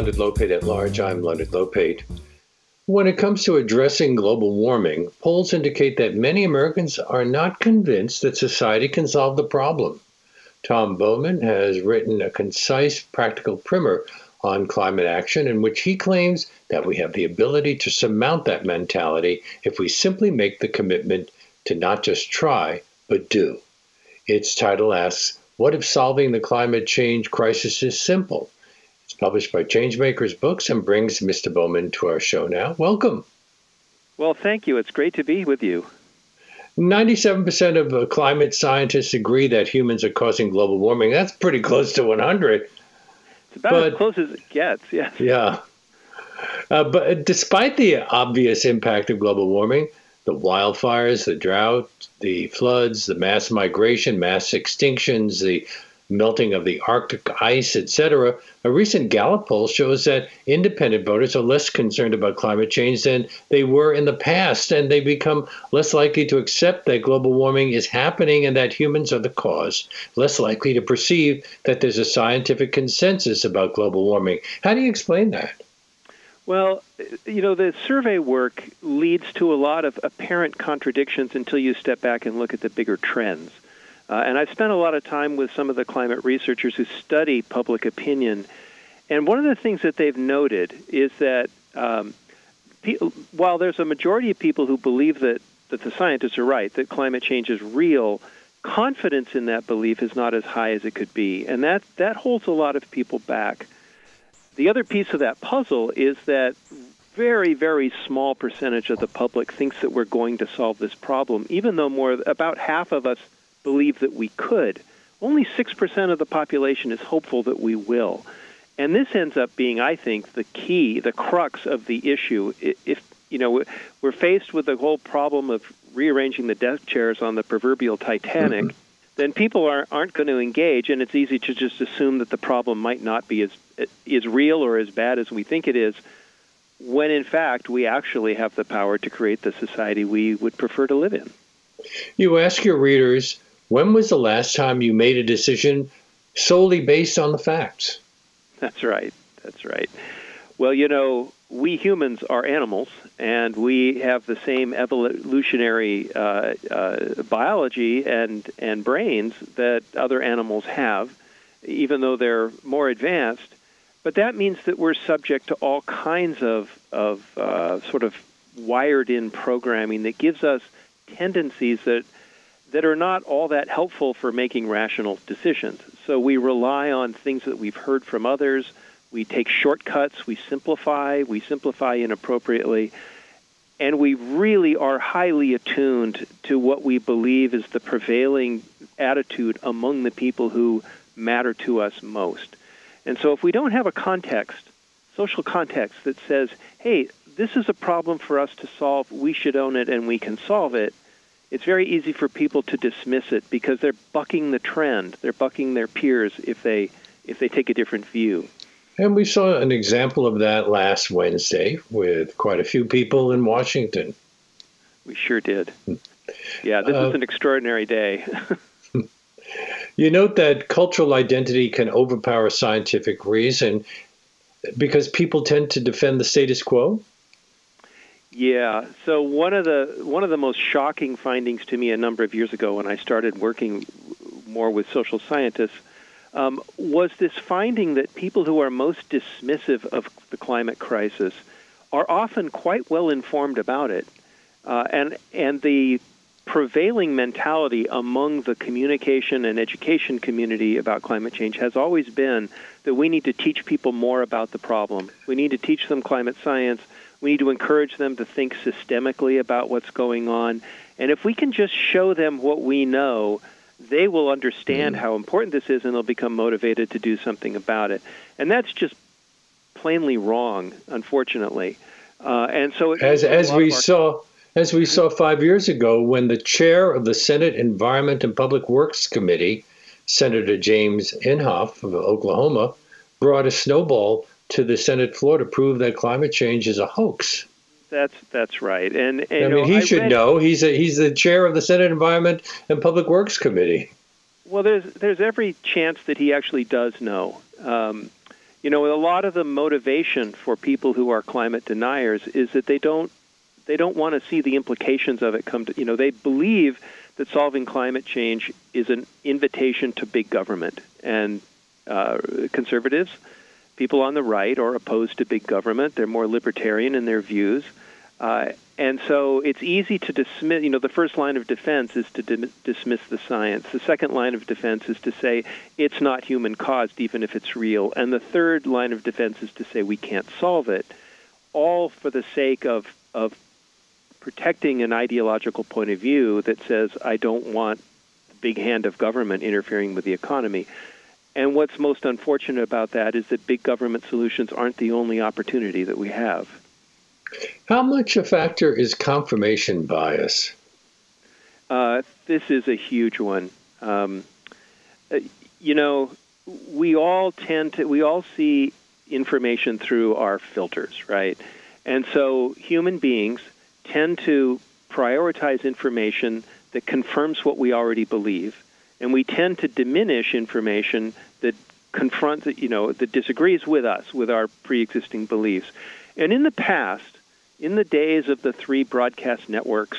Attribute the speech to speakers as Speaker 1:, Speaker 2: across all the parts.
Speaker 1: Leonard Lopate at Large. I'm Leonard Lopate. When it comes to addressing global warming, polls indicate that many Americans are not convinced that society can solve the problem. Tom Bowman has written a concise, practical primer on climate action in which he claims that we have the ability to surmount that mentality if we simply make the commitment to not just try, but do. Its title asks What if solving the climate change crisis is simple? It's published by Changemakers Books and brings Mr. Bowman to our show now. Welcome.
Speaker 2: Well, thank you. It's great to be with you.
Speaker 1: 97% of climate scientists agree that humans are causing global warming. That's pretty close to 100.
Speaker 2: It's about but, as close as it gets, yes.
Speaker 1: Yeah. Uh, but despite the obvious impact of global warming, the wildfires, the drought, the floods, the mass migration, mass extinctions, the melting of the Arctic ice, etc., a recent Gallup poll shows that independent voters are less concerned about climate change than they were in the past, and they become less likely to accept that global warming is happening and that humans are the cause, less likely to perceive that there's a scientific consensus about global warming. How do you explain that?
Speaker 2: Well, you know, the survey work leads to a lot of apparent contradictions until you step back and look at the bigger trends. Uh, and I've spent a lot of time with some of the climate researchers who study public opinion. And one of the things that they've noted is that um, pe- while there's a majority of people who believe that, that the scientists are right, that climate change is real, confidence in that belief is not as high as it could be. And that, that holds a lot of people back. The other piece of that puzzle is that very, very small percentage of the public thinks that we're going to solve this problem, even though more about half of us believe that we could. Only 6% of the population is hopeful that we will. And this ends up being, I think, the key, the crux of the issue. If, you know, we're faced with the whole problem of rearranging the deck chairs on the proverbial Titanic, mm-hmm. then people are, aren't going to engage, and it's easy to just assume that the problem might not be as, as real or as bad as we think it is, when in fact we actually have the power to create the society we would prefer to live in.
Speaker 1: You ask your readers when was the last time you made a decision solely based on the facts?
Speaker 2: That's right. That's right. Well, you know, we humans are animals, and we have the same evolutionary uh, uh, biology and and brains that other animals have, even though they're more advanced. But that means that we're subject to all kinds of of uh, sort of wired-in programming that gives us tendencies that that are not all that helpful for making rational decisions. So we rely on things that we've heard from others. We take shortcuts. We simplify. We simplify inappropriately. And we really are highly attuned to what we believe is the prevailing attitude among the people who matter to us most. And so if we don't have a context, social context, that says, hey, this is a problem for us to solve, we should own it and we can solve it, it's very easy for people to dismiss it because they're bucking the trend. They're bucking their peers if they if they take a different view.
Speaker 1: And we saw an example of that last Wednesday with quite a few people in Washington.
Speaker 2: We sure did. Yeah, this uh, is an extraordinary day.
Speaker 1: you note that cultural identity can overpower scientific reason because people tend to defend the status quo?
Speaker 2: Yeah. So one of the one of the most shocking findings to me a number of years ago when I started working more with social scientists um, was this finding that people who are most dismissive of the climate crisis are often quite well informed about it, uh, and and the prevailing mentality among the communication and education community about climate change has always been that we need to teach people more about the problem. We need to teach them climate science we need to encourage them to think systemically about what's going on. And if we can just show them what we know, they will understand mm-hmm. how important this is and they'll become motivated to do something about it. And that's just plainly wrong, unfortunately. Uh, and so,
Speaker 1: as as we saw, as we saw five years ago, when the chair of the Senate Environment and Public Works Committee, Senator James Inhofe of Oklahoma, brought a snowball to the Senate floor to prove that climate change is a hoax.
Speaker 2: That's that's right, and,
Speaker 1: and I mean he I should read, know. He's a, he's the chair of the Senate Environment and Public Works Committee.
Speaker 2: Well, there's there's every chance that he actually does know. Um, you know, a lot of the motivation for people who are climate deniers is that they don't they don't want to see the implications of it come to you know they believe that solving climate change is an invitation to big government and uh, conservatives people on the right are opposed to big government they're more libertarian in their views uh, and so it's easy to dismiss, you know, the first line of defense is to di- dismiss the science. The second line of defense is to say it's not human caused, even if it's real. And the third line of defense is to say we can't solve it, all for the sake of, of protecting an ideological point of view that says I don't want the big hand of government interfering with the economy. And what's most unfortunate about that is that big government solutions aren't the only opportunity that we have.
Speaker 1: How much a factor is confirmation bias?
Speaker 2: Uh, this is a huge one. Um, uh, you know, we all tend to, we all see information through our filters, right? And so human beings tend to prioritize information that confirms what we already believe, and we tend to diminish information confronts, you know, that disagrees with us, with our pre-existing beliefs. And in the past, in the days of the three broadcast networks,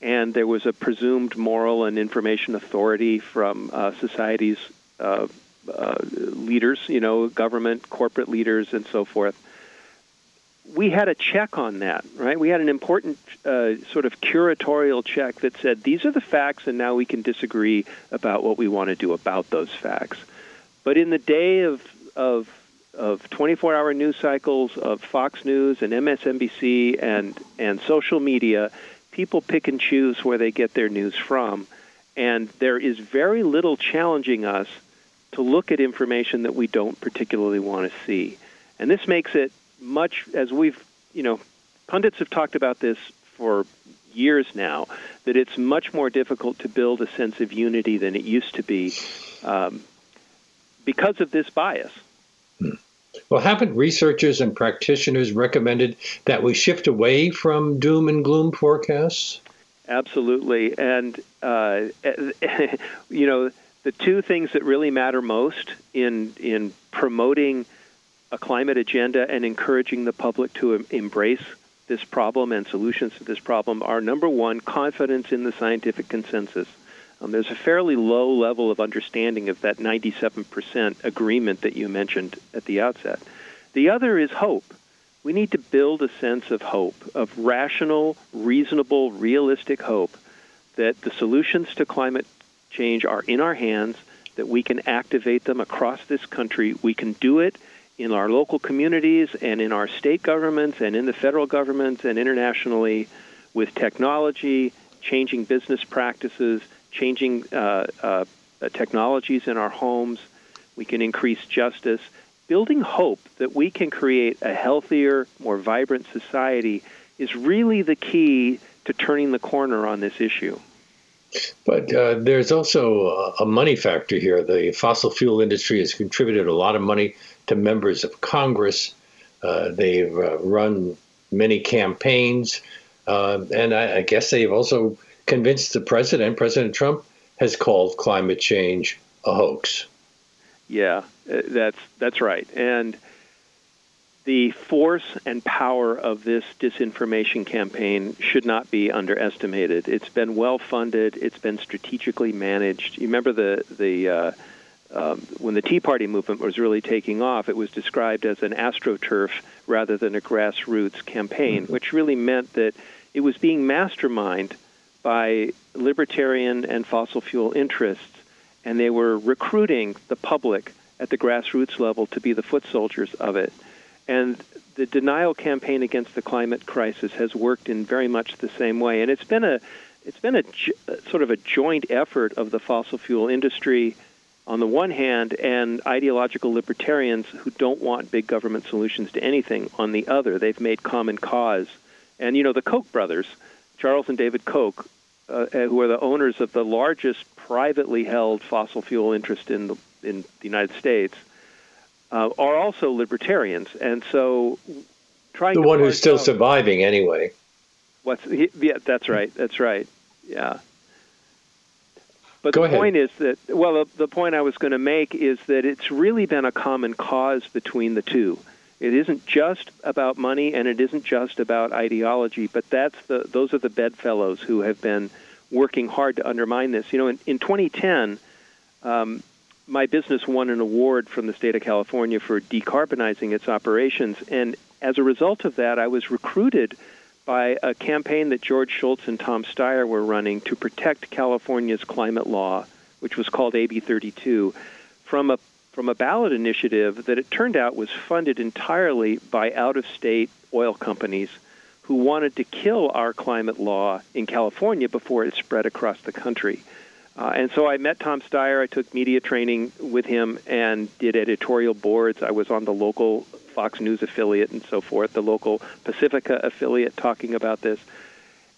Speaker 2: and there was a presumed moral and information authority from uh, society's uh, uh, leaders, you know, government, corporate leaders, and so forth. We had a check on that, right? We had an important uh, sort of curatorial check that said these are the facts, and now we can disagree about what we want to do about those facts. But in the day of of of 24-hour news cycles of Fox News and MSNBC and and social media, people pick and choose where they get their news from, and there is very little challenging us to look at information that we don't particularly want to see, and this makes it much as we've you know pundits have talked about this for years now that it's much more difficult to build a sense of unity than it used to be um, because of this bias.
Speaker 1: Hmm. Well, haven't researchers and practitioners recommended that we shift away from doom and gloom forecasts?
Speaker 2: Absolutely. And, uh, you know, the two things that really matter most in, in promoting a climate agenda and encouraging the public to embrace this problem and solutions to this problem are number one, confidence in the scientific consensus. Um, there's a fairly low level of understanding of that 97% agreement that you mentioned at the outset. The other is hope. We need to build a sense of hope, of rational, reasonable, realistic hope that the solutions to climate change are in our hands, that we can activate them across this country. We can do it in our local communities and in our state governments and in the federal governments and internationally with technology, changing business practices changing uh, uh, technologies in our homes. We can increase justice. Building hope that we can create a healthier, more vibrant society is really the key to turning the corner on this issue.
Speaker 1: But uh, there's also a money factor here. The fossil fuel industry has contributed a lot of money to members of Congress. Uh, they've uh, run many campaigns, uh, and I, I, guess they've also convinced the president, President Trump, has called climate change a hoax.
Speaker 2: Yeah, uh, that's that's right. And the force and power of this disinformation campaign should not be underestimated. It's been well funded. It's been strategically managed. You remember the the uh, um, when the Tea Party movement was really taking off, it was described as an astroturf rather than a grassroots campaign, mm-hmm. which really meant that it was being masterminded by libertarian and fossil fuel interests, and they were recruiting the public at the grassroots level to be the foot soldiers of it. And the denial campaign against the climate crisis has worked in very much the same way, and it's been a it's been a uh, sort of a joint effort of the fossil fuel industry on the one hand and ideological libertarians who don't want big government solutions to anything on the other. They've made common cause. And you know, the Koch brothers Charles and David Koch, uh, who are the owners of the largest privately held fossil fuel interest in the in the United States, uh, are also libertarians, and so trying
Speaker 1: the one who's still out, surviving anyway.
Speaker 2: What's yeah? That's right. That's right. Yeah. But
Speaker 1: Go
Speaker 2: the
Speaker 1: ahead.
Speaker 2: point is that, well, the, the point I was going to make is that it's really been a common cause between the two. It isn't just about money and it isn't just about ideology, but that's the those are the bedfellows who have been working hard to undermine this. You know, in, in 2010, um, my business won an award from the state of California for decarbonizing its operations, and as a result of that, I was recruited by a campaign that George Shultz and Tom Steyer were running to protect California's climate law, which was called AB 32, from a from a ballot initiative that it turned out was funded entirely by out of state oil companies who wanted to kill our climate law in California before it spread across the country. Uh, and so I met Tom Steyer. I took media training with him and did editorial boards. I was on the local Fox News affiliate and so forth, the local Pacifica affiliate talking about this.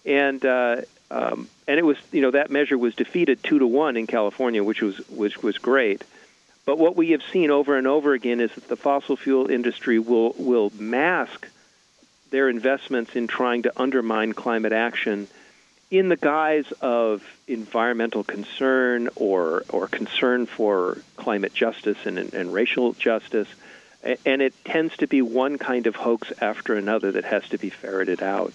Speaker 2: And uh, um, and it was you know that measure was defeated two to one in California, which was which was great. But what we have seen over and over again is that the fossil fuel industry will will mask their investments in trying to undermine climate action in the guise of environmental concern or or concern for climate justice and, and racial justice. And it tends to be one kind of hoax after another that has to be ferreted out.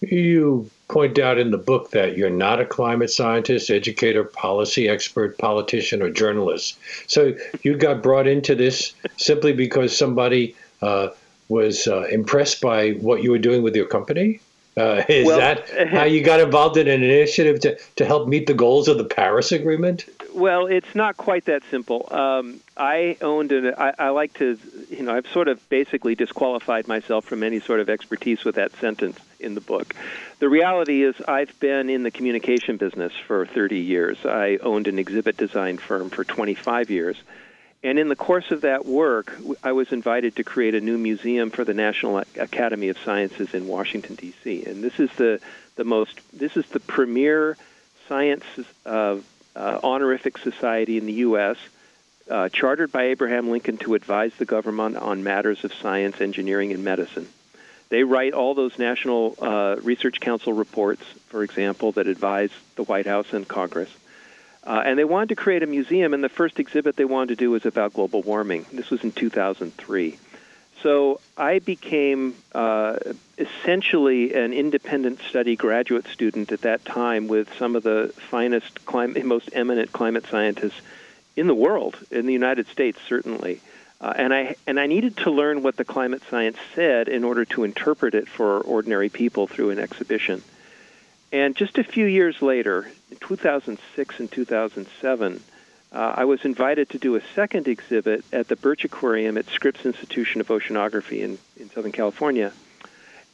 Speaker 1: You point out in the book that you're not a climate scientist, educator, policy expert, politician, or journalist. So you got brought into this simply because somebody uh, was uh, impressed by what you were doing with your company? Uh, is
Speaker 2: well,
Speaker 1: that how you got involved in an initiative to, to help meet the goals of the Paris Agreement?
Speaker 2: Well, it's not quite that simple. Um, I owned an. I, I like to, you know, I've sort of basically disqualified myself from any sort of expertise with that sentence in the book. The reality is, I've been in the communication business for 30 years. I owned an exhibit design firm for 25 years. And in the course of that work, I was invited to create a new museum for the National Academy of Sciences in Washington D.C. And this is the the most this is the premier science uh, uh, honorific society in the U.S. Uh, chartered by Abraham Lincoln to advise the government on matters of science, engineering, and medicine. They write all those National uh, Research Council reports, for example, that advise the White House and Congress. Uh, and they wanted to create a museum, and the first exhibit they wanted to do was about global warming. This was in 2003. So I became uh, essentially an independent study graduate student at that time with some of the finest, climate, most eminent climate scientists in the world, in the United States, certainly. Uh, and I and I needed to learn what the climate science said in order to interpret it for ordinary people through an exhibition. And just a few years later, in 2006 and 2007, uh, I was invited to do a second exhibit at the Birch Aquarium at Scripps Institution of Oceanography in, in Southern California.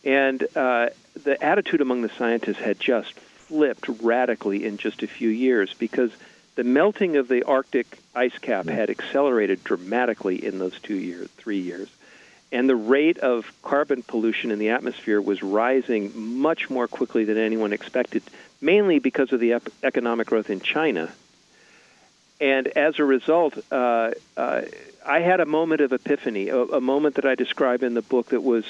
Speaker 2: And uh, the attitude among the scientists had just flipped radically in just a few years because the melting of the Arctic ice cap had accelerated dramatically in those two years, three years. And the rate of carbon pollution in the atmosphere was rising much more quickly than anyone expected, mainly because of the ep- economic growth in China. And as a result, uh, uh, I had a moment of epiphany, a, a moment that I describe in the book that was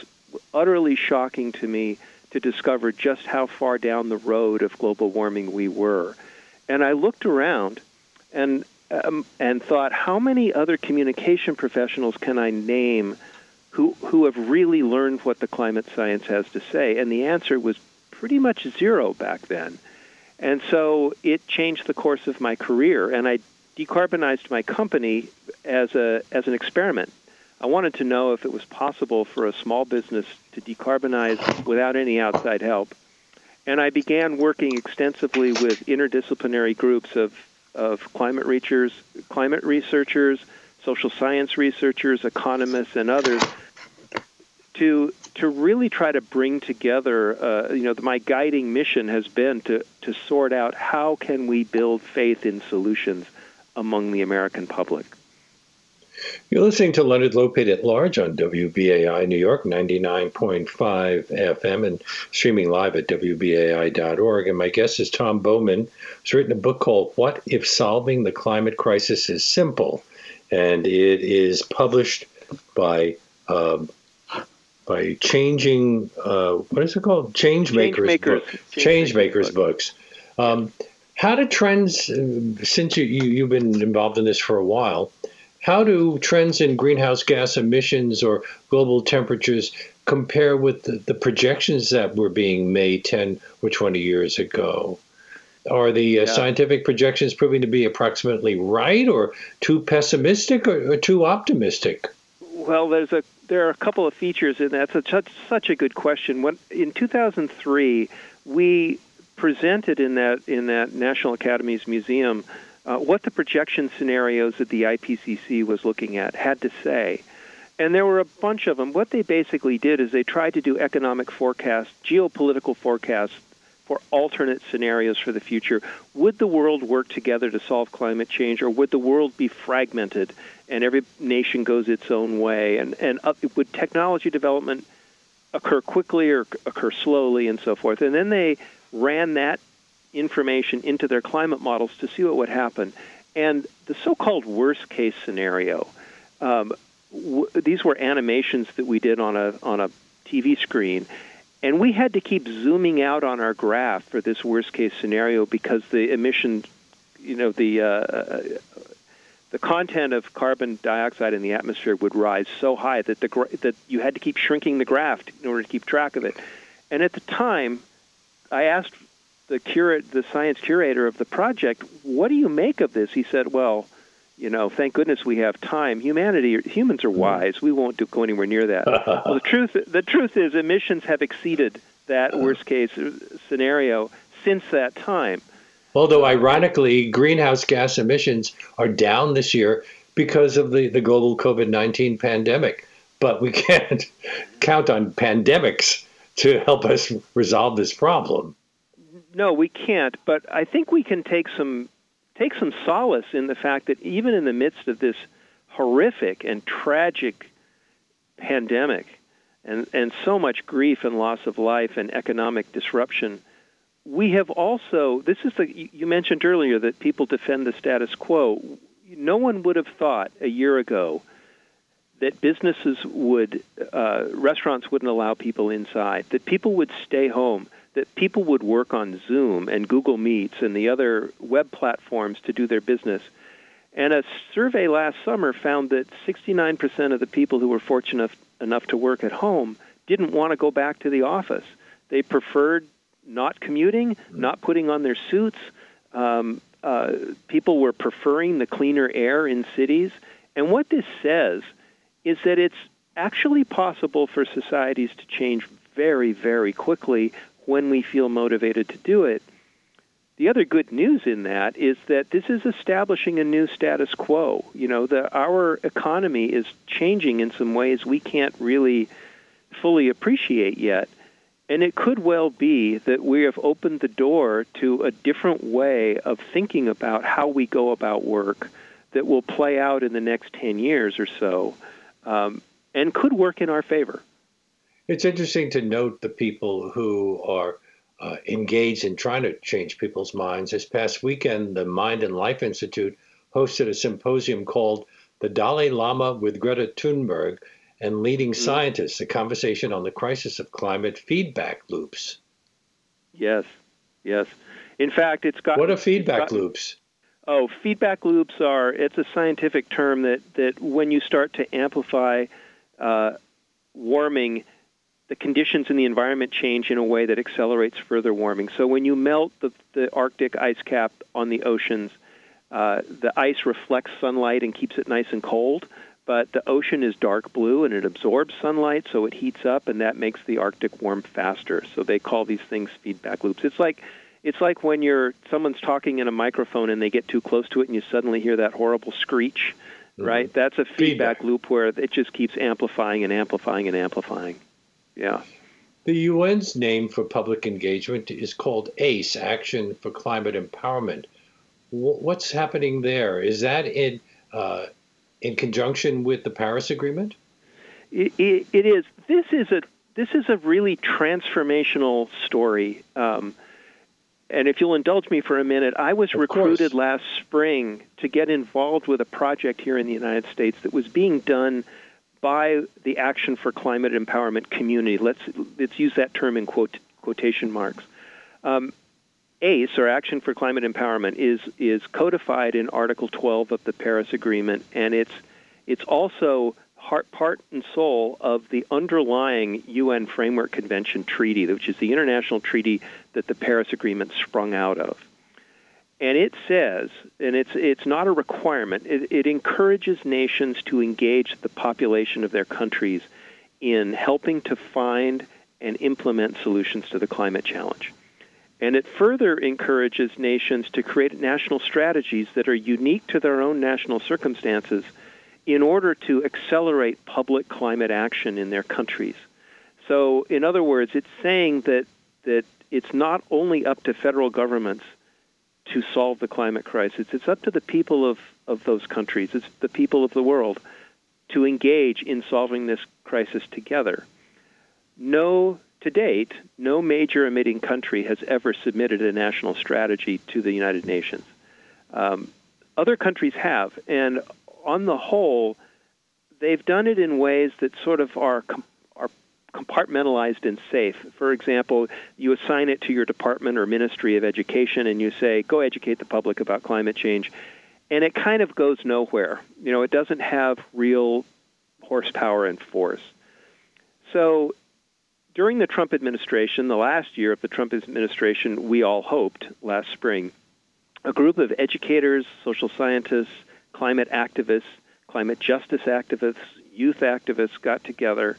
Speaker 2: utterly shocking to me to discover just how far down the road of global warming we were. And I looked around and um, and thought, how many other communication professionals can I name who who have really learned what the climate science has to say? And the answer was pretty much zero back then. And so it changed the course of my career, and I decarbonized my company as a as an experiment. I wanted to know if it was possible for a small business to decarbonize without any outside help. And I began working extensively with interdisciplinary groups of, of climate researchers, climate researchers, social science researchers, economists, and others to to really try to bring together. Uh, you know, my guiding mission has been to to sort out how can we build faith in solutions among the American public.
Speaker 1: You're listening to Leonard Lopate at Large on WBAI New York 99.5 FM and streaming live at WBAI.org. And my guest is Tom Bowman, who's written a book called What If Solving the Climate Crisis is Simple? And it is published by um, by changing uh, what is it called? Change Makers,
Speaker 2: Change Makers,
Speaker 1: book.
Speaker 2: Change
Speaker 1: Makers books. Um, How do trends, uh, since you, you, have been involved in this for a while, how do trends in greenhouse gas emissions or global temperatures compare with the, the projections that were being made 10 or 20 years ago? Are the uh, yeah. scientific projections proving to be approximately right or too pessimistic or, or too optimistic?
Speaker 2: Well, there's a there are a couple of features in that. It's such, such a good question. When in 2003, we presented in that in that National Academies Museum uh, what the projection scenarios that the IPCC was looking at had to say. And there were a bunch of them. What they basically did is they tried to do economic forecasts, geopolitical forecasts for alternate scenarios for the future. Would the world work together to solve climate change, or would the world be fragmented and every nation goes its own way? And, and uh, would technology development occur quickly or occur slowly and so forth? And then they ran that information into their climate models to see what would happen. And the so-called worst-case scenario, um, w- these were animations that we did on a on a TV screen, and we had to keep zooming out on our graph for this worst-case scenario because the emission, you know, the uh, the content of carbon dioxide in the atmosphere would rise so high that the gra- that you had to keep shrinking the graph in order to keep track of it. And at the time, I asked the curate, the science curator of the project, "What do you make of this?" He said, "Well, you know, thank goodness we have time. Humanity, humans are mm-hmm. wise. We won't do, go anywhere near that." well, the truth, the truth is, emissions have exceeded that uh-huh. worst case scenario since that time.
Speaker 1: Although, ironically, greenhouse gas emissions are down this year because of the, the global COVID 19 pandemic. But we can't count on pandemics to help us resolve this problem
Speaker 2: no, we can't. But I think we can take some take some solace in the fact that even in the midst of this horrific and tragic pandemic, and and so much grief and loss of life and economic disruption, we have also. This is the you mentioned earlier that people defend the status quo. No one would have thought a year ago that businesses would, uh, restaurants wouldn't allow people inside, that people would stay home, that people would work on Zoom and Google Meets and the other web platforms to do their business. And a survey last summer found that 69% of the people who were fortunate enough to work at home didn't want to go back to the office. They preferred not commuting, not putting on their suits. Um, uh, people were preferring the cleaner air in cities. And what this says is that it's actually possible for societies to change very, very quickly when we feel motivated to do it. The other good news in that is that this is establishing a new status quo. You know, the, our economy is changing in some ways we can't really fully appreciate yet. And it could well be that we have opened the door to a different way of thinking about how we go about work that will play out in the next 10 years or so um, and could work in our favor.
Speaker 1: It's interesting to note the people who are uh, engaged in trying to change people's minds. This past weekend, the Mind and Life Institute hosted a symposium called The Dalai Lama with Greta Thunberg and Leading mm-hmm. Scientists, a conversation on the crisis of climate feedback loops.
Speaker 2: Yes, yes. In fact, it's got.
Speaker 1: What are feedback got, loops?
Speaker 2: Oh, feedback loops are, it's a scientific term that, that when you start to amplify uh, warming, the conditions in the environment change in a way that accelerates further warming. So when you melt the, the Arctic ice cap on the oceans, uh, the ice reflects sunlight and keeps it nice and cold, but the ocean is dark blue and it absorbs sunlight, so it heats up, and that makes the Arctic warm faster. So they call these things feedback loops. It's like it's like when you're someone's talking in a microphone and they get too close to it and you suddenly hear that horrible screech, mm-hmm. right? That's a feedback, feedback loop where it just keeps amplifying and amplifying and amplifying. Yeah.
Speaker 1: The UN's name for public engagement is called ACE, Action for Climate Empowerment. What's happening there? Is that in uh, in conjunction with the Paris Agreement?
Speaker 2: It, it, it is. This is a this is a really transformational story. Um, and if you'll indulge me for a minute, I was of recruited course. last spring to get involved with a project here in the United States that was being done by the Action for Climate Empowerment community. Let's let's use that term in quote, quotation marks. Um, ACE, or Action for Climate Empowerment, is is codified in Article 12 of the Paris Agreement, and it's it's also heart, part and soul of the underlying UN Framework Convention treaty, which is the international treaty that the Paris Agreement sprung out of. And it says, and it's it's not a requirement. It, it encourages nations to engage the population of their countries in helping to find and implement solutions to the climate challenge. And it further encourages nations to create national strategies that are unique to their own national circumstances in order to accelerate public climate action in their countries. So, in other words, it's saying that, that it's not only up to federal governments to solve the climate crisis, it's up to the people of, of those countries, it's the people of the world to engage in solving this crisis together. No, to date, no major emitting country has ever submitted a national strategy to the United Nations. Um, other countries have, and on the whole, they've done it in ways that sort of are are compartmentalized and safe. For example, you assign it to your department or ministry of education, and you say, "Go educate the public about climate change," and it kind of goes nowhere. You know, it doesn't have real horsepower and force. So. During the Trump administration, the last year of the Trump administration, we all hoped last spring, a group of educators, social scientists, climate activists, climate justice activists, youth activists got together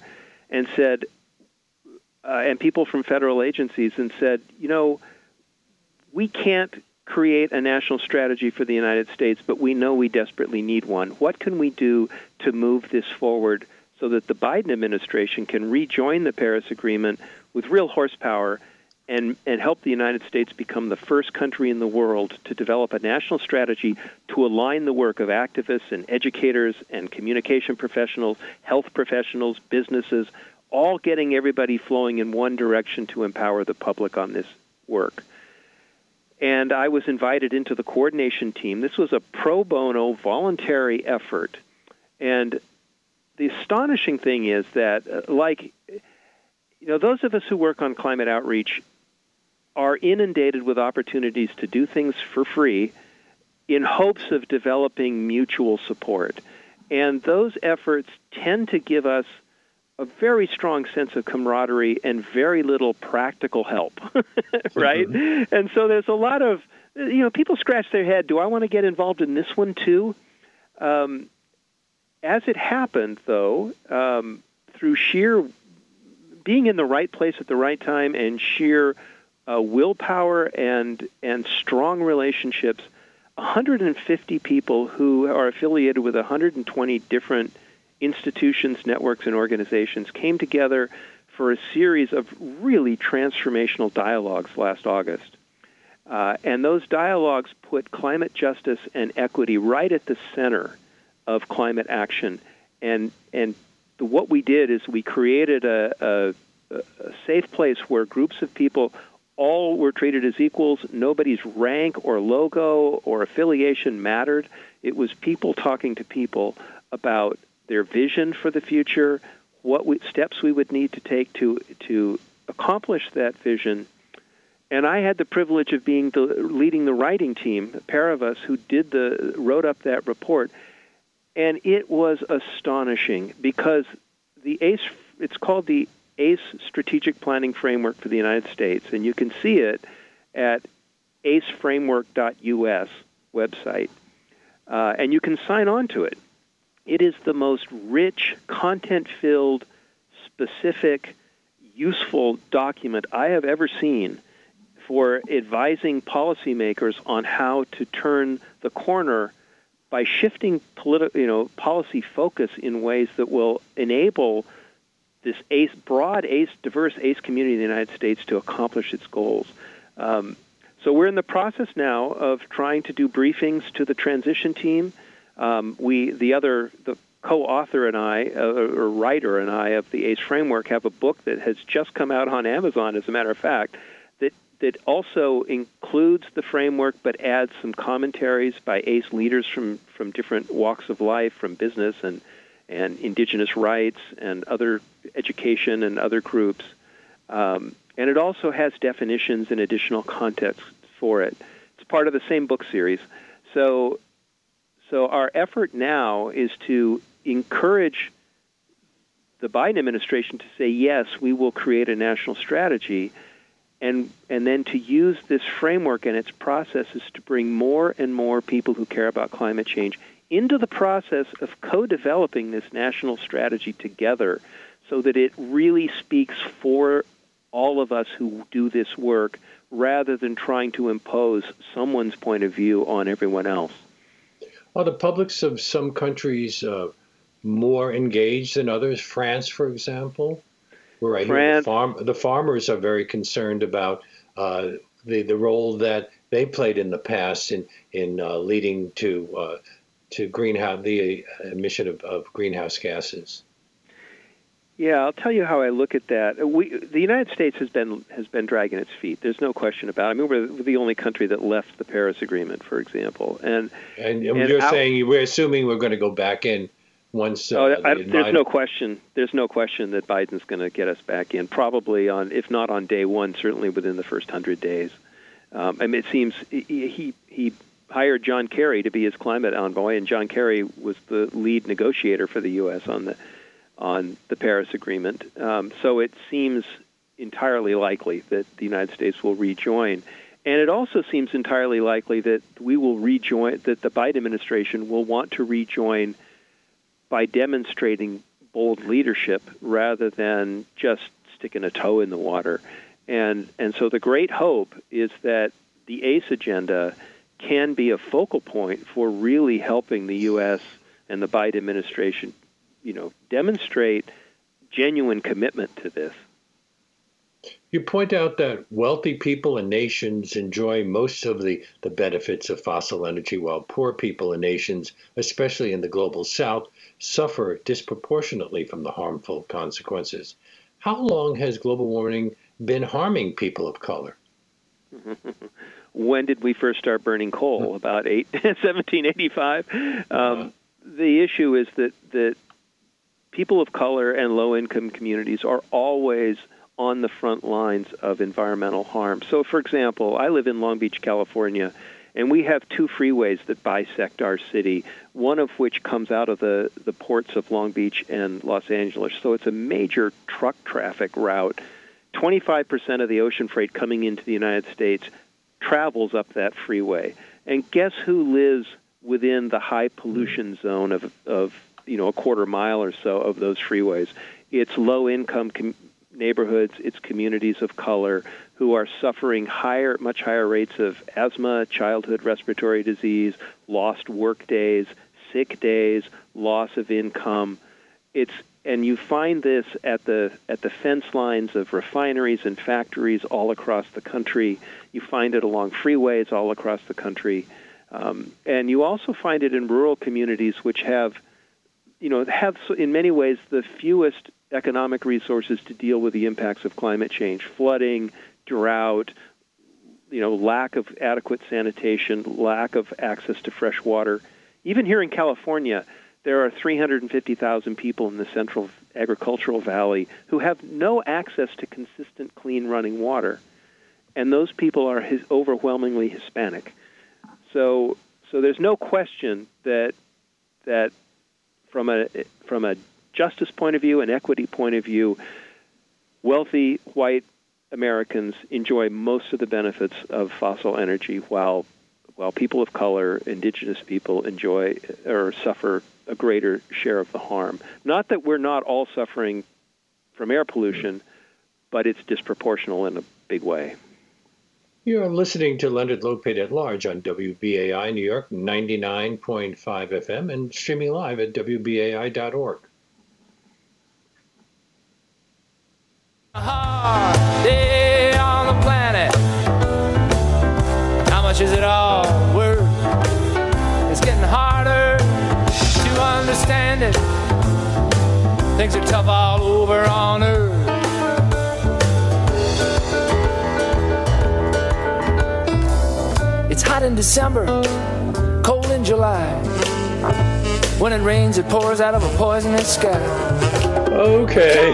Speaker 2: and said, uh, and people from federal agencies, and said, you know, we can't create a national strategy for the United States, but we know we desperately need one. What can we do to move this forward so that the Biden administration can rejoin the Paris Agreement with real horsepower and, and help the United States become the first country in the world to develop a national strategy to align the work of activists and educators and communication professionals, health professionals, businesses, all getting everybody flowing in one direction to empower the public on this work. And I was invited into the coordination team. This was a pro bono voluntary effort. And the astonishing thing is that, uh, like, you know, those of us who work on climate outreach are inundated with opportunities to do things for free in hopes of developing mutual support. And those efforts tend to give us a very strong sense of camaraderie and very little practical help, right? Mm-hmm. And so there's a lot of, you know, people scratch their head do I want to get involved in this one too? Um, as it happened, though, um, through sheer being in the right place at the right time and sheer uh, willpower and and strong relationships. 150 people who are affiliated with 120 different institutions, networks, and organizations came together for a series of really transformational dialogues last August. Uh, and those dialogues put climate justice and equity right at the center of climate action. And and the, what we did is we created a, a, a safe place where groups of people all were treated as equals. Nobody's rank or logo or affiliation mattered. It was people talking to people about their vision for the future, what we, steps we would need to take to to accomplish that vision. And I had the privilege of being the, leading the writing team, a pair of us who did the wrote up that report, and it was astonishing because the ACE it's called the ACE Strategic Planning Framework for the United States, and you can see it at aceframework.us website, uh, and you can sign on to it. It is the most rich, content-filled, specific, useful document I have ever seen for advising policymakers on how to turn the corner by shifting politi- you know, policy focus in ways that will enable this ACE, broad ACE, diverse ACE community in the United States to accomplish its goals. Um, so we're in the process now of trying to do briefings to the transition team. Um, we, the other, the co-author and I, uh, or writer and I of the ACE framework, have a book that has just come out on Amazon, as a matter of fact, that that also includes the framework but adds some commentaries by ACE leaders from from different walks of life, from business and and indigenous rights and other education and other groups. Um, and it also has definitions and additional context for it. It's part of the same book series. So, so our effort now is to encourage the Biden administration to say yes, we will create a national strategy, and and then to use this framework and its processes to bring more and more people who care about climate change into the process of co-developing this national strategy together, so that it really speaks for all of us who do this work rather than trying to impose someone's point of view on everyone else.
Speaker 1: Are the publics of some countries uh, more engaged than others? France, for example, where I France, the, farm, the farmers are very concerned about uh, the the role that they played in the past in in uh, leading to uh, to greenhouse the emission of, of greenhouse gases.
Speaker 2: Yeah, I'll tell you how I look at that. We, the United States has been has been dragging its feet. There's no question about. it. I mean, we're the only country that left the Paris Agreement, for example. And
Speaker 1: and, and you're saying we're assuming we're going to go back in once. Uh, oh,
Speaker 2: I, there's no question. There's no question that Biden's going to get us back in. Probably on, if not on day one, certainly within the first hundred days. Um, I mean, it seems he, he he hired John Kerry to be his climate envoy, and John Kerry was the lead negotiator for the U.S. on the on the Paris Agreement. Um, so it seems entirely likely that the United States will rejoin. And it also seems entirely likely that we will rejoin, that the Biden administration will want to rejoin by demonstrating bold leadership rather than just sticking a toe in the water. And, and so the great hope is that the ACE agenda can be a focal point for really helping the U.S. and the Biden administration you know, demonstrate genuine commitment to this.
Speaker 1: You point out that wealthy people and nations enjoy most of the, the benefits of fossil energy, while poor people and nations, especially in the global south, suffer disproportionately from the harmful consequences. How long has global warming been harming people of color?
Speaker 2: when did we first start burning coal? About eight, 1785. Um, uh, the issue is that, that people of color and low income communities are always on the front lines of environmental harm. So, for example, I live in Long Beach, California, and we have two freeways that bisect our city, one of which comes out of the, the ports of Long Beach and Los Angeles. So it's a major truck traffic route. 25% of the ocean freight coming into the United States travels up that freeway. And guess who lives within the high pollution zone of, of you know a quarter mile or so of those freeways. It's low income com- neighborhoods, it's communities of color who are suffering higher, much higher rates of asthma, childhood respiratory disease, lost work days, sick days, loss of income. It's and you find this at the at the fence lines of refineries and factories all across the country. You find it along freeways all across the country, um, and you also find it in rural communities which have you know, have in many ways the fewest economic resources to deal with the impacts of climate change, flooding, drought, you know, lack of adequate sanitation, lack of access to fresh water. Even here in California, there are 350,000 people in the Central Agricultural Valley who have no access to consistent, clean running water. And those people are his, overwhelmingly Hispanic. So, so there's no question that that from a from a justice point of view, an equity point of view, wealthy white Americans enjoy most of the benefits of fossil energy, while while people of color, indigenous people enjoy or suffer a greater share of the harm. Not that we're not all suffering from air pollution, but it's disproportional in a big way.
Speaker 1: You're listening to Leonard Lopate at Large on WBAI New York 99.5 FM and streaming live at WBAI.org. A day on the planet. Things are tough all over on Earth. It's hot in December, cold in July. When it rains, it pours out of a poisonous sky. Okay.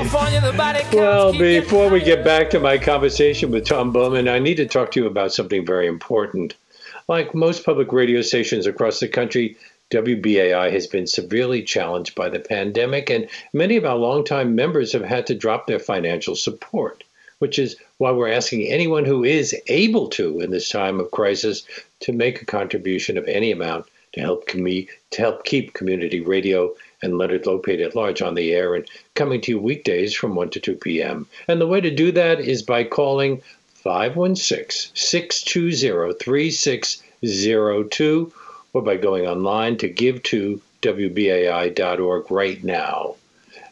Speaker 1: Well, before we get back to my conversation with Tom Bowman, I need to talk to you about something very important. Like most public radio stations across the country, WBAI has been severely challenged by the pandemic, and many of our longtime members have had to drop their financial support, which is why we're asking anyone who is able to in this time of crisis to make a contribution of any amount to help, com- to help keep community radio and Leonard Lopate at large on the air and coming to you weekdays from 1 to 2 p.m. And the way to do that is by calling 516 620 3602 or by going online to give to WBAI.org right now.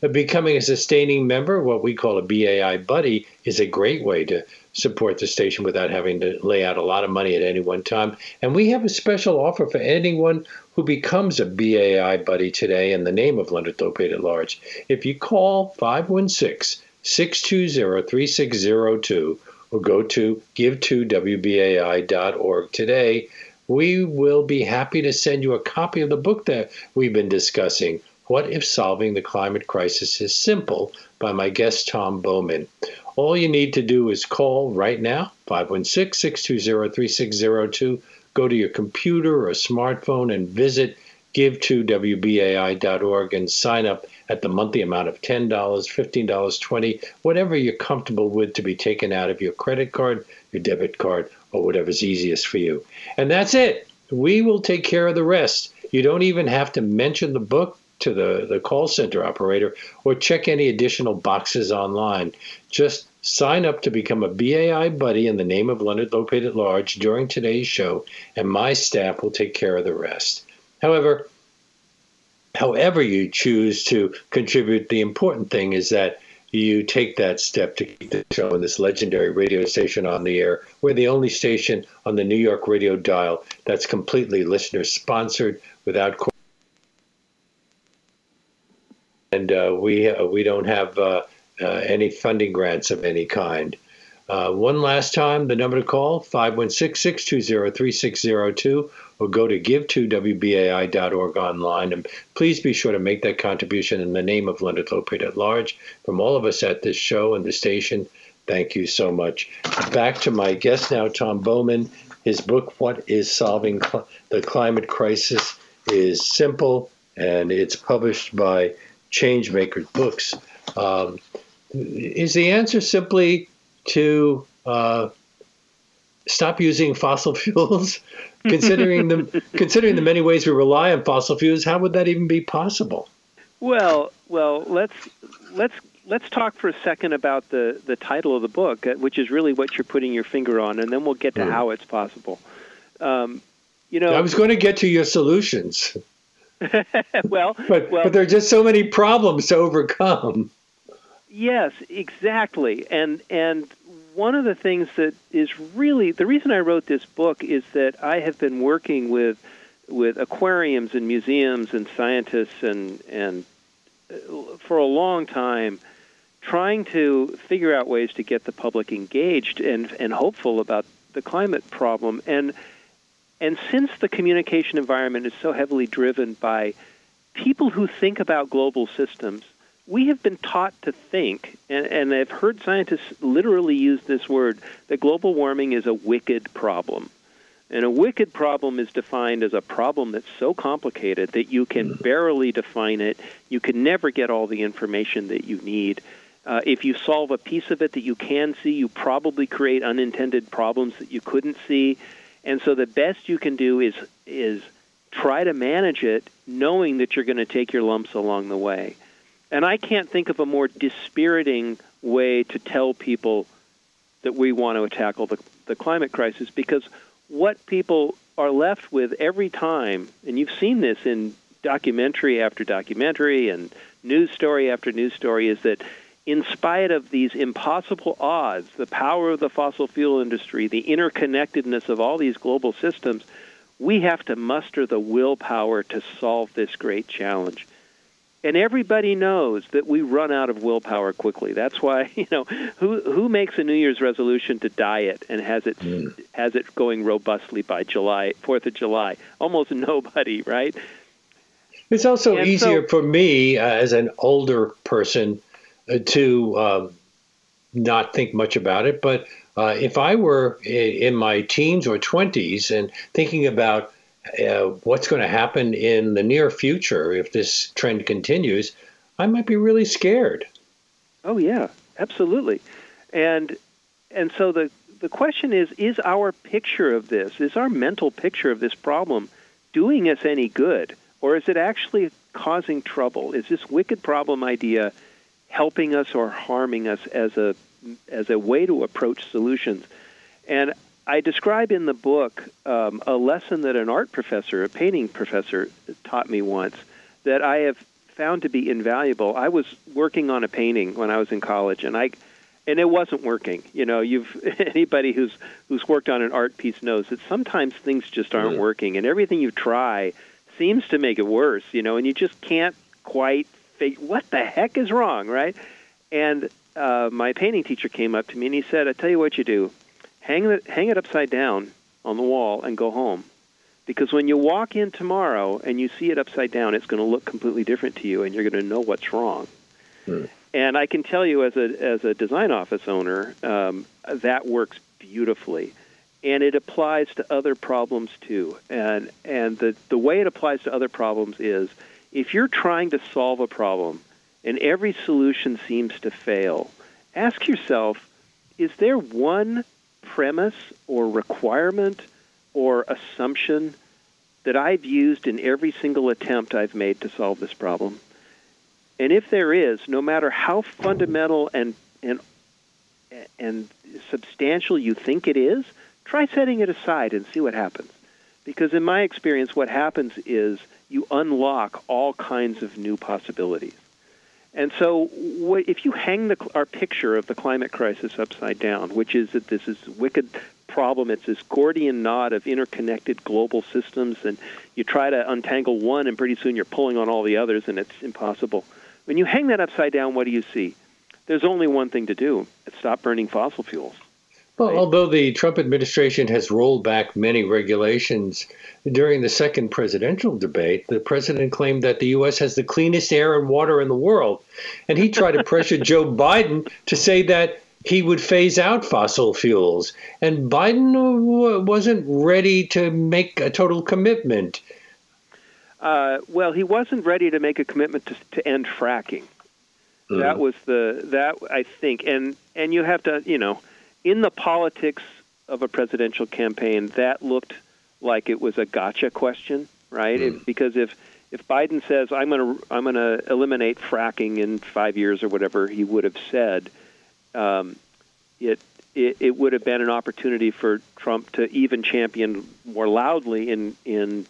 Speaker 1: Uh, becoming a sustaining member, what we call a BAI buddy, is a great way to support the station without having to lay out a lot of money at any one time. And we have a special offer for anyone who becomes a BAI buddy today in the name of Leonard Lopate at Large. If you call 516 620 3602 or go to give2wbai.org today, we will be happy to send you a copy of the book that we've been discussing. What if solving the climate crisis is simple? by my guest Tom Bowman. All you need to do is call right now, 516 620 3602. Go to your computer or smartphone and visit give2wbai.org and sign up at the monthly amount of $10, $15, $20, whatever you're comfortable with to be taken out of your credit card, your debit card, or whatever's easiest for you. And that's it. We will take care of the rest. You don't even have to mention the book to the, the call center operator or check any additional boxes online. Just sign up to become a BAI buddy in the name of Leonard Lopate at Large during today's show, and my staff will take care of the rest. However, however you choose to contribute, the important thing is that you take that step to keep the show and this legendary radio station on the air. We're the only station on the New York radio dial that's completely listener sponsored without and uh, we uh, we don't have uh, uh, any funding grants of any kind. Uh, one last time, the number to call 516-620-3602 or go to give2wbai.org online. And please be sure to make that contribution in the name of Leonard Lopate at large. From all of us at this show and the station, thank you so much. Back to my guest now, Tom Bowman. His book, What is Solving Cl- the Climate Crisis, is simple and it's published by Changemakers books. Um, is the answer simply to uh, stop using fossil fuels? considering the considering the many ways we rely on fossil fuels, how would that even be possible?
Speaker 2: Well, well, let's let's let's talk for a second about the the title of the book, uh, which is really what you're putting your finger on, and then we'll get to mm. how it's possible. Um, you know,
Speaker 1: I was going to get to your solutions.
Speaker 2: well,
Speaker 1: but,
Speaker 2: well,
Speaker 1: but there are just so many problems to overcome.
Speaker 2: Yes, exactly. And and one of the things that is really the reason I wrote this book is that I have been working with with aquariums and museums and scientists and and uh, for a long time trying to figure out ways to get the public engaged and and hopeful about the climate problem. And and since the communication environment is so heavily driven by people who think about global systems, we have been taught to think, and, and I've heard scientists literally use this word, that global warming is a wicked problem. And a wicked problem is defined as a problem that's so complicated that you can barely define it. You can never get all the information that you need. Uh, if you solve a piece of it that you can see, you probably create unintended problems that you couldn't see. And so the best you can do is is try to manage it knowing that you're going to take your lumps along the way. And I can't think of a more dispiriting way to tell people that we want to tackle the, the climate crisis because what people are left with every time, and you've seen this in documentary after documentary and news story after news story, is that in spite of these impossible odds, the power of the fossil fuel industry, the interconnectedness of all these global systems, we have to muster the willpower to solve this great challenge. And everybody knows that we run out of willpower quickly. That's why, you know, who who makes a New Year's resolution to diet and has it mm. has it going robustly by July, 4th of July? Almost nobody, right?
Speaker 1: It's also and easier so, for me uh, as an older person uh, to um, not think much about it. But uh, if I were in my teens or 20s and thinking about uh, what's going to happen in the near future if this trend continues, I might be really scared.
Speaker 2: Oh yeah, absolutely. And and so the the question is is our picture of this, is our mental picture of this problem doing us any good or is it actually causing trouble? Is this wicked problem idea helping us or harming us as a as a way to approach solutions? And I describe in the book um, a lesson that an art professor, a painting professor, taught me once that I have found to be invaluable. I was working on a painting when I was in college, and I and it wasn't working. You know, you've anybody who's who's worked on an art piece knows that sometimes things just aren't working, and everything you try seems to make it worse. You know, and you just can't quite figure what the heck is wrong, right? And uh, my painting teacher came up to me and he said, "I tell you what you do, hang it hang it upside down on the wall and go home." Because when you walk in tomorrow and you see it upside down, it's going to look completely different to you, and you're going to know what's wrong. Hmm. And I can tell you, as a as a design office owner, um, that works beautifully, and it applies to other problems too. And and the the way it applies to other problems is, if you're trying to solve a problem, and every solution seems to fail, ask yourself, is there one premise or requirement or assumption that I've used in every single attempt I've made to solve this problem? And if there is, no matter how fundamental and and and substantial you think it is, try setting it aside and see what happens. Because in my experience, what happens is you unlock all kinds of new possibilities. And so, if you hang the, our picture of the climate crisis upside down, which is that this is wicked problem, it's this Gordian knot of interconnected global systems, and you try to untangle one, and pretty soon you're pulling on all the others, and it's impossible. When you hang that upside down, what do you see? There's only one thing to do stop burning fossil fuels.
Speaker 1: Well, although the Trump administration has rolled back many regulations, during the second presidential debate, the president claimed that the U.S. has the cleanest air and water in the world. And he tried to pressure Joe Biden to say that he would phase out fossil fuels. And Biden wasn't ready to make a total commitment.
Speaker 2: Uh, well, he wasn't ready to make a commitment to, to end fracking. Mm. That was the that I think, and and you have to you know, in the politics of a presidential campaign, that looked like it was a gotcha question, right? Mm. It, because if if Biden says I'm going to I'm going to eliminate fracking in five years or whatever he would have said, um, it, it it would have been an opportunity for Trump to even champion more loudly in in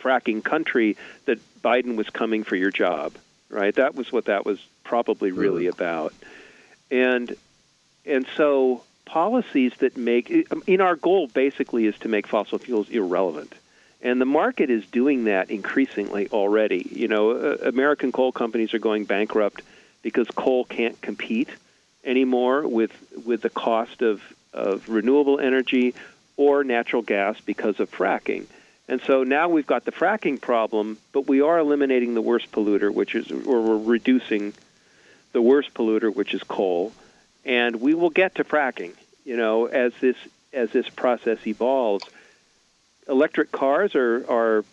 Speaker 2: fracking country that Biden was coming for your job, right? That was what that was probably really mm. about. And and so policies that make in our goal basically is to make fossil fuels irrelevant. And the market is doing that increasingly already. You know, uh, American coal companies are going bankrupt because coal can't compete anymore with with the cost of, of renewable energy or natural gas because of fracking. And so now we've got the fracking problem, but we are eliminating the worst polluter, which is, or we're reducing the worst polluter, which is coal. And we will get to fracking, you know, as this as this process evolves. Electric cars are are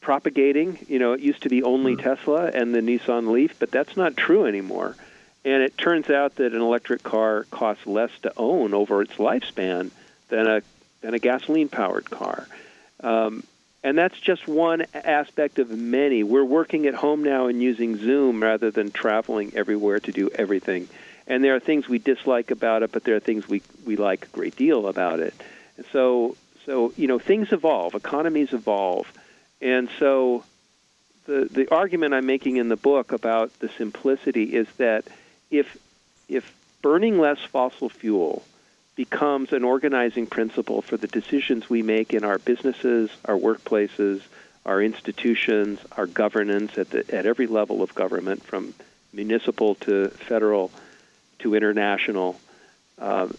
Speaker 2: propagating. You know, it used to be only mm. Tesla and the Nissan Leaf, but that's not true anymore. And it turns out that an electric car costs less to own over its lifespan than a than a gasoline powered car. Um, and that's just one aspect of many. We're working at home now and using Zoom rather than traveling everywhere to do everything. And there are things we dislike about it, but there are things we, we like a great deal about it. And so, so you know, things evolve, economies evolve. And so the, the argument I'm making in the book about the simplicity is that if, if burning less fossil fuel – becomes an organizing principle for the decisions we make in our businesses, our workplaces, our institutions, our governance at, the, at every level of government, from municipal to federal to international. Um,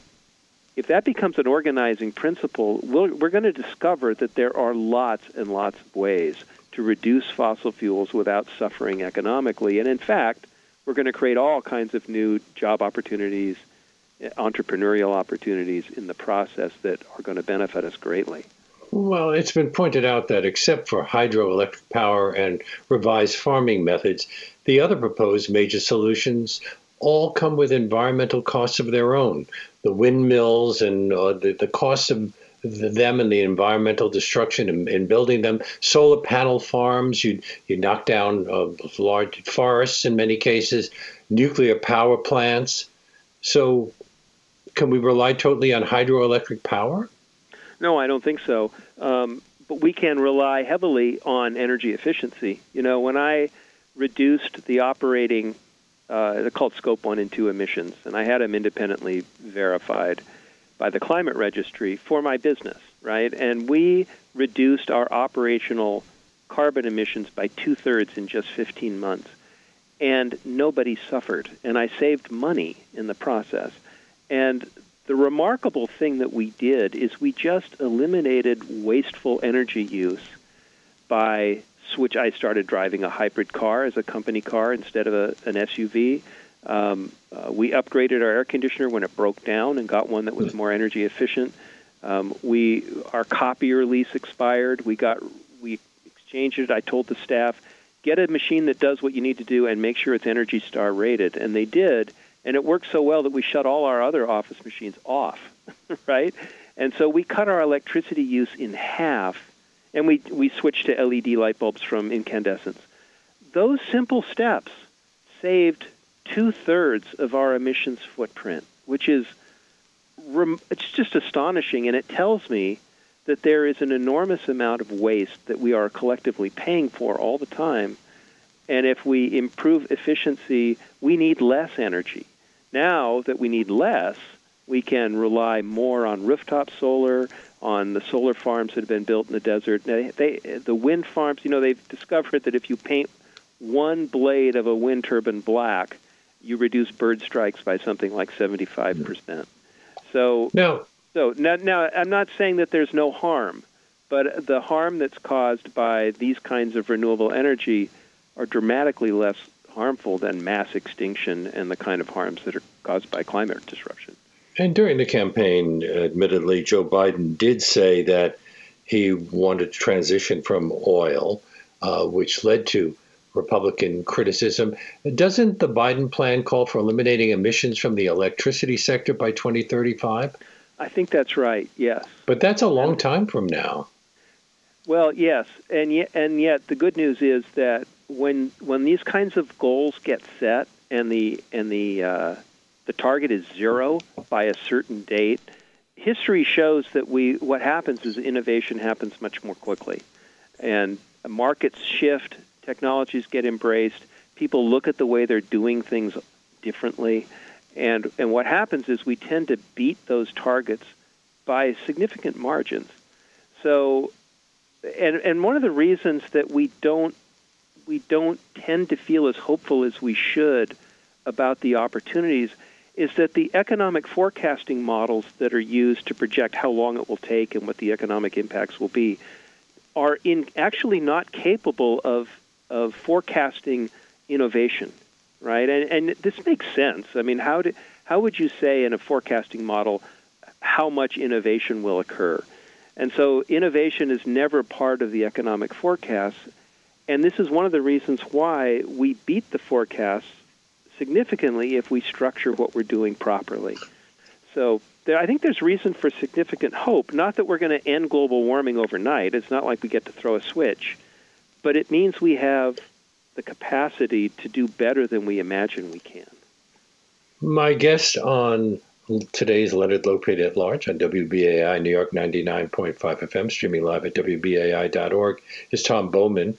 Speaker 2: if that becomes an organizing principle, we we are going to discover that there are lots and lots of ways to reduce fossil fuels without suffering economically. And in fact, we're going to create all kinds of new job opportunities, entrepreneurial opportunities in the process that are going to benefit us greatly.
Speaker 1: Well, it's been pointed out that except for hydroelectric power and revised farming methods, the other proposed major solutions all come with environmental costs of their own. The windmills and uh, the, the cost of them and the environmental destruction in, in, building them. Solar panel farms, you you knock down uh, large forests in many cases. Nuclear power plants. So, can we rely totally on hydroelectric power?
Speaker 2: No, I don't think so. Um, but we can rely heavily on energy efficiency. You know, when I reduced the operating, uh, they're called scope one and two emissions, and I had them independently verified by the climate registry for my business, right? And we reduced our operational carbon emissions by two thirds in just 15 months. And nobody suffered. And I saved money in the process. And the remarkable thing that we did is we just eliminated wasteful energy use by switch. I started driving a hybrid car as a company car instead of a, an SUV. Um, uh, we upgraded our air conditioner when it broke down and got one that was more energy efficient. Um, we our copier lease expired. We got we exchanged it. I told the staff, get a machine that does what you need to do and make sure it's Energy Star rated, and they did. And it worked so well that we shut all our other office machines off, right? And so we cut our electricity use in half, and we we switched to LED light bulbs from incandescents. Those simple steps saved two thirds of our emissions footprint, which is it's just astonishing, and it tells me that there is an enormous amount of waste that we are collectively paying for all the time. And if we improve efficiency, we need less energy. Now that we need less, we can rely more on rooftop solar, on the solar farms that have been built in the desert. They, they, the wind farms, you know, they've discovered that if you paint one blade of a wind turbine black, you reduce bird strikes by something like 75%. So,
Speaker 1: no.
Speaker 2: so now, now, I'm not saying that there's no harm, but the harm that's caused by these kinds of renewable energy are dramatically less harmful than mass extinction and the kind of harms that are caused by climate disruption.
Speaker 1: And during the campaign, admittedly, Joe Biden did say that he wanted to transition from oil, uh, which led to Republican criticism. Doesn't the Biden plan call for eliminating emissions from the electricity sector by 2035?
Speaker 2: I think that's right. Yes.
Speaker 1: But that's a long time from now.
Speaker 2: Well, yes, and yet, and yet the good news is that when when these kinds of goals get set and the and the uh, the target is zero by a certain date, history shows that we what happens is innovation happens much more quickly, and markets shift technologies get embraced, people look at the way they're doing things differently, and and what happens is we tend to beat those targets by significant margins. So, and and one of the reasons that we don't we don't tend to feel as hopeful as we should about the opportunities is that the economic forecasting models that are used to project how long it will take and what the economic impacts will be are in actually not capable of of forecasting innovation, right? And, and this makes sense. I mean, how do, how would you say in a forecasting model how much innovation will occur? And so innovation is never part of the economic forecast. And this is one of the reasons why we beat the forecasts significantly if we structure what we're doing properly. So there, I think there's reason for significant hope. Not that we're going to end global warming overnight. It's not like we get to throw a switch but it means we have the capacity to do better than we imagine we can.
Speaker 1: My guest on today's Leonard Lopate at Large on WBAI New York 99.5 FM, streaming live at WBAI.org, is Tom Bowman,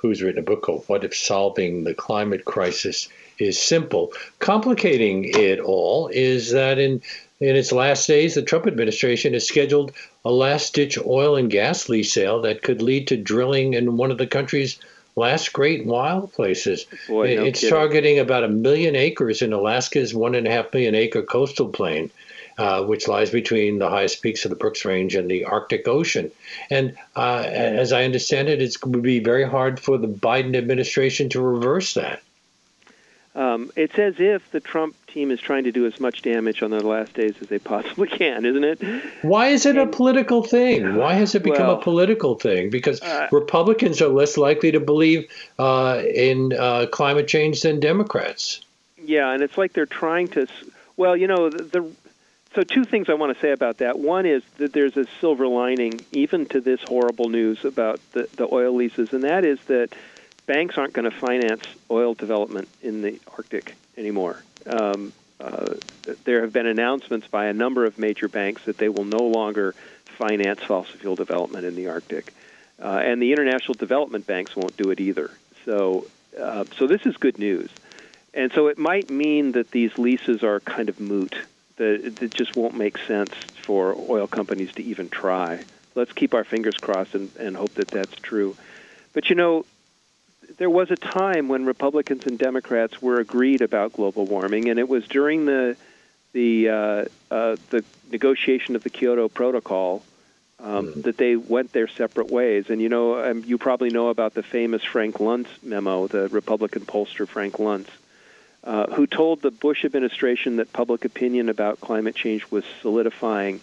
Speaker 1: who's written a book called What If Solving the Climate Crisis is Simple. Complicating it all is that in in its last days, the Trump administration has scheduled a last ditch oil and gas lease sale that could lead to drilling in one of the country's last great wild places.
Speaker 2: Boy, no
Speaker 1: it's
Speaker 2: kidding.
Speaker 1: targeting about a million acres in Alaska's one and a half million acre coastal plain. Uh, which lies between the highest peaks of the Brooks Range and the Arctic Ocean. And uh, as I understand it, it would be very hard for the Biden administration to reverse that.
Speaker 2: Um, it's as if the Trump team is trying to do as much damage on their last days as they possibly can, isn't it?
Speaker 1: Why is it and, a political thing? Why has it become well, a political thing? Because uh, Republicans are less likely to believe uh, in uh, climate change than Democrats.
Speaker 2: Yeah, and it's like they're trying to. Well, you know, the, the so two things I want to say about that. One is that there's a silver lining even to this horrible news about the, the oil leases, and that is that banks aren't going to finance oil development in the Arctic anymore. Um, uh, there have been announcements by a number of major banks that they will no longer finance fossil fuel development in the Arctic, uh, and the international development banks won't do it either. So, uh, so this is good news, and so it might mean that these leases are kind of moot. That it just won't make sense for oil companies to even try. Let's keep our fingers crossed and, and hope that that's true. But you know, there was a time when Republicans and Democrats were agreed about global warming, and it was during the the uh, uh, the negotiation of the Kyoto Protocol um, mm-hmm. that they went their separate ways. And you know, um, you probably know about the famous Frank Luntz memo, the Republican pollster Frank Luntz, uh, who told the Bush administration that public opinion about climate change was solidifying,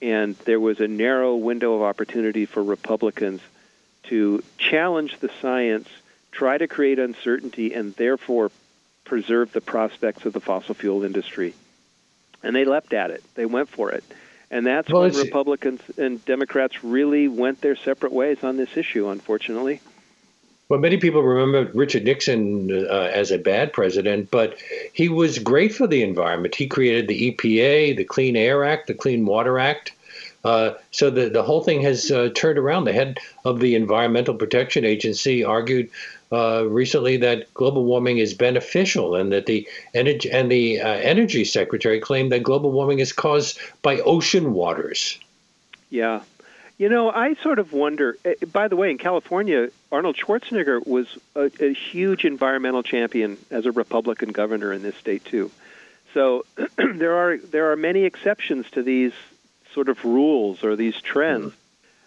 Speaker 2: and there was a narrow window of opportunity for Republicans to challenge the science try to create uncertainty, and therefore preserve the prospects of the fossil fuel industry. And they leapt at it. They went for it. And that's well, when Republicans and Democrats really went their separate ways on this issue, unfortunately.
Speaker 1: Well, many people remember Richard Nixon uh, as a bad president, but he was great for the environment. He created the EPA, the Clean Air Act, the Clean Water Act. Uh, so the, the whole thing has uh, turned around. The head of the Environmental Protection Agency argued uh, recently that global warming is beneficial, and that the energy and the uh, energy secretary claimed that global warming is caused by ocean waters.
Speaker 2: Yeah, you know, I sort of wonder. Eh, by the way, in California, Arnold Schwarzenegger was a, a huge environmental champion as a Republican governor in this state too. So there are there are many exceptions to these sort of rules or these trends. Mm-hmm.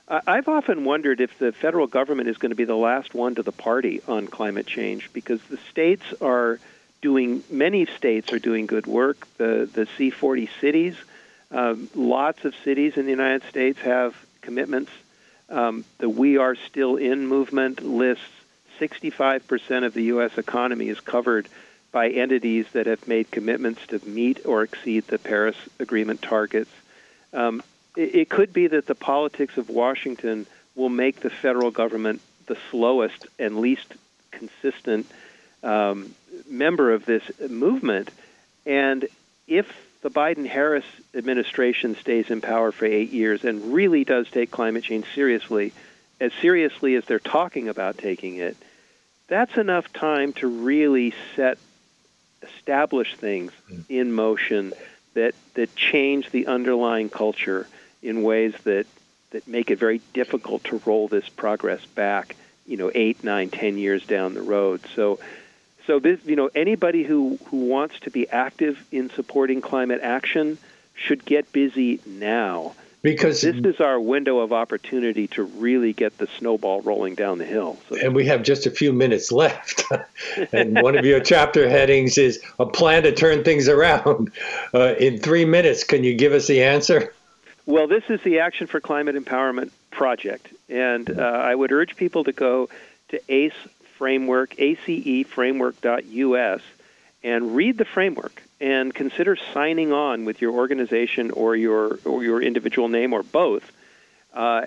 Speaker 2: I've often wondered if the federal government is going to be the last one to the party on climate change because the states are doing, many states are doing good work. The, the C40 cities, um, lots of cities in the United States have commitments. Um, the We Are Still In movement lists 65% of the U.S. economy is covered by entities that have made commitments to meet or exceed the Paris Agreement targets. Um, it could be that the politics of Washington will make the federal government the slowest and least consistent um, member of this movement. And if the Biden Harris administration stays in power for eight years and really does take climate change seriously, as seriously as they're talking about taking it, that's enough time to really set, establish things hmm. in motion that, that change the underlying culture in ways that that make it very difficult to roll this progress back, you know, eight, nine, ten years down the road. So, so this, you know, anybody who who wants to be active in supporting climate action should get busy now.
Speaker 1: Because
Speaker 2: this is our window of opportunity to really get the snowball rolling down the hill.
Speaker 1: So. And we have just a few minutes left. and one of your chapter headings is a plan to turn things around. Uh, in three minutes, can you give us the answer?
Speaker 2: Well, this is the Action for Climate Empowerment project, and uh, I would urge people to go to ACE Framework, aceframework.us, and read the framework and consider signing on with your organization or your or your individual name or both. Uh,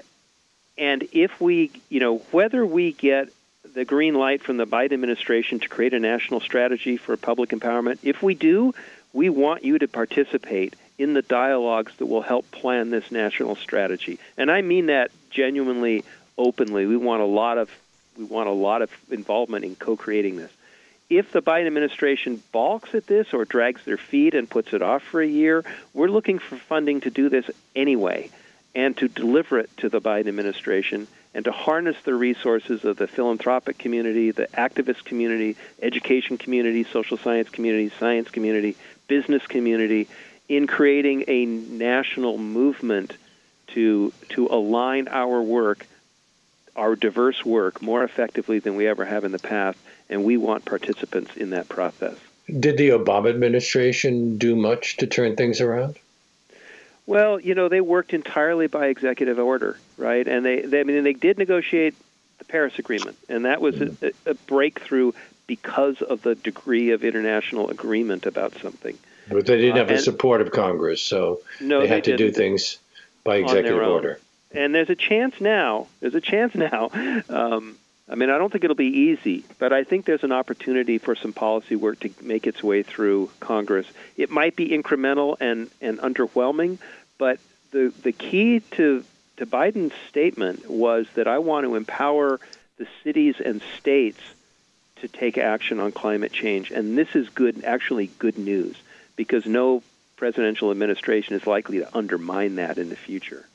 Speaker 2: and if we, you know, whether we get the green light from the Biden administration to create a national strategy for public empowerment, if we do, we want you to participate in the dialogues that will help plan this national strategy. And I mean that genuinely, openly. We want a lot of we want a lot of involvement in co-creating this. If the Biden administration balks at this or drags their feet and puts it off for a year, we're looking for funding to do this anyway and to deliver it to the Biden administration and to harness the resources of the philanthropic community, the activist community, education community, social science community, science community, business community, in creating a national movement to to align our work, our diverse work, more effectively than we ever have in the past, and we want participants in that process.
Speaker 1: Did the Obama administration do much to turn things around?
Speaker 2: Well, you know, they worked entirely by executive order, right? And they, they I mean, they did negotiate the Paris Agreement, and that was a, a breakthrough because of the degree of international agreement about something.
Speaker 1: But they didn't have uh, the support of Congress, so
Speaker 2: no,
Speaker 1: they had
Speaker 2: they
Speaker 1: to do things by executive order.
Speaker 2: And there's a chance now. There's a chance now. Um, I mean, I don't think it'll be easy, but I think there's an opportunity for some policy work to make its way through Congress. It might be incremental and, and underwhelming, but the the key to to Biden's statement was that I want to empower the cities and states to take action on climate change, and this is good, actually good news, because no presidential administration is likely to undermine that in the future.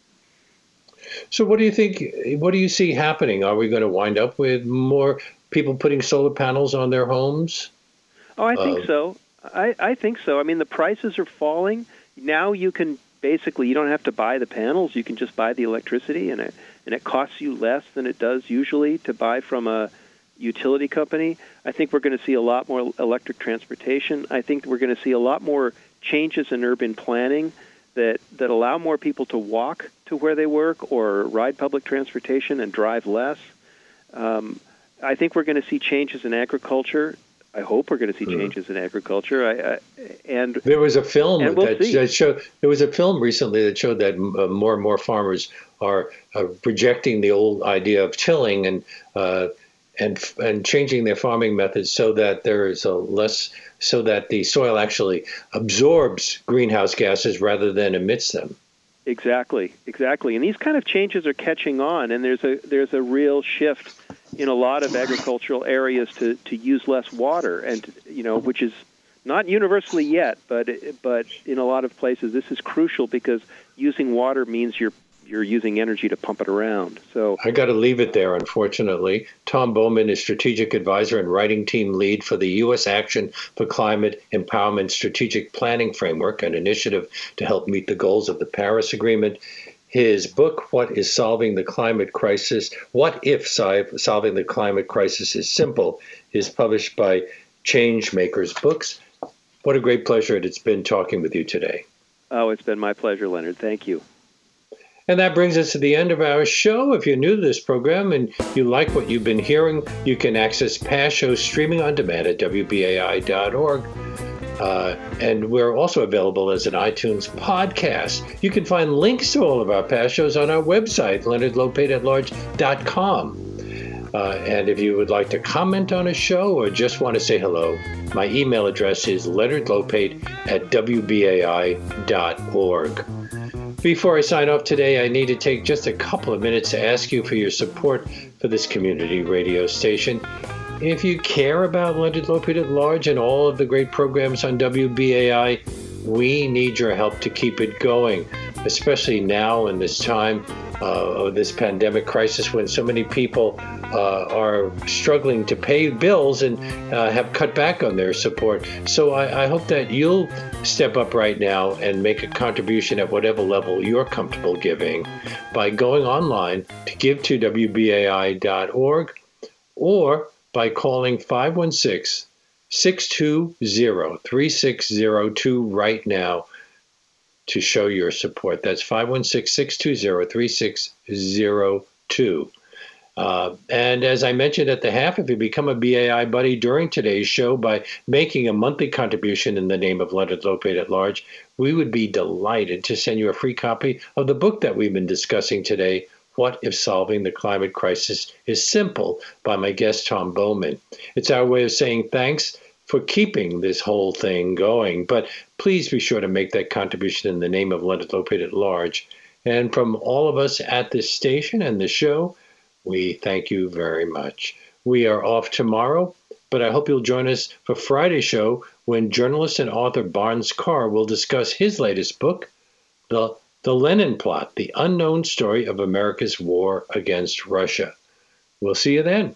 Speaker 1: So, what do you think? What do you see happening? Are we going to wind up with more people putting solar panels on their homes?
Speaker 2: Oh, I think uh, so. I, I think so. I mean, the prices are falling. Now you can basically you don't have to buy the panels. You can just buy the electricity, and it and it costs you less than it does usually to buy from a utility company. I think we're going to see a lot more electric transportation. I think we're going to see a lot more changes in urban planning that that allow more people to walk to where they work or ride public transportation and drive less. Um, I think we're going to see changes in agriculture. I hope we're going to see mm-hmm. changes in agriculture. I, I, and
Speaker 1: there was a film we'll that, that, showed. There was a film recently that showed that uh, more and more farmers are uh, rejecting the old idea of tilling and uh, and and changing their farming methods so that there is a less so that the soil actually absorbs greenhouse gases rather than emits them.
Speaker 2: Exactly, exactly. And these kind of changes are catching on, and there's a there's a real shift in a lot of agricultural areas to, to use less water, and you know, which is not universally yet, but but in a lot of places, this is crucial because using water means you're you're using energy to pump it around. So
Speaker 1: I got to leave it there, unfortunately. Tom Bowman is strategic advisor and writing team lead for the U.S. Action for Climate Empowerment Strategic Planning Framework, an initiative to help meet the goals of the Paris Agreement. His book, What is Solving the Climate Crisis? What if Solving the Climate Crisis is Simple, is published by Changemakers Books. What a great pleasure it's been talking with you today.
Speaker 2: Oh, it's been my pleasure, Leonard. Thank you.
Speaker 1: And that brings us to the end of our show. If you're new to this program and you like what you've been hearing, you can access past shows streaming on demand at WBAI.org. Uh, and we're also available as an iTunes podcast. You can find links to all of our past shows on our website, leonardlopateatlarge.com. Uh, and if you would like to comment on a show or just want to say hello, my email address is leonardlopate at wbai.org. Before I sign off today, I need to take just a couple of minutes to ask you for your support for this community radio station. If you care about Leonard Lopate at Large and all of the great programs on WBAI, we need your help to keep it going, especially now in this time of this pandemic crisis when so many people uh, are struggling to pay bills and uh, have cut back on their support. So I, I, hope that you'll step up right now and make a contribution at whatever level you're comfortable giving by going online to give to WBAI.org or by calling 516 620 3602 right now to show your support. That's 516 620 3602. Uh, and as I mentioned at the half, if you become a BAI buddy during today's show by making a monthly contribution in the name of Leonard Lopate at Large, we would be delighted to send you a free copy of the book that we've been discussing today, What If Solving the Climate Crisis is Simple, by my guest Tom Bowman. It's our way of saying thanks for keeping this whole thing going, but please be sure to make that contribution in the name of Leonard Lopate at Large. And from all of us at this station and the show, we thank you very much. We are off tomorrow, but I hope you'll join us for Friday's show when journalist and author Barnes Carr will discuss his latest book, The, the Lenin Plot The Unknown Story of America's War Against Russia. We'll see you then.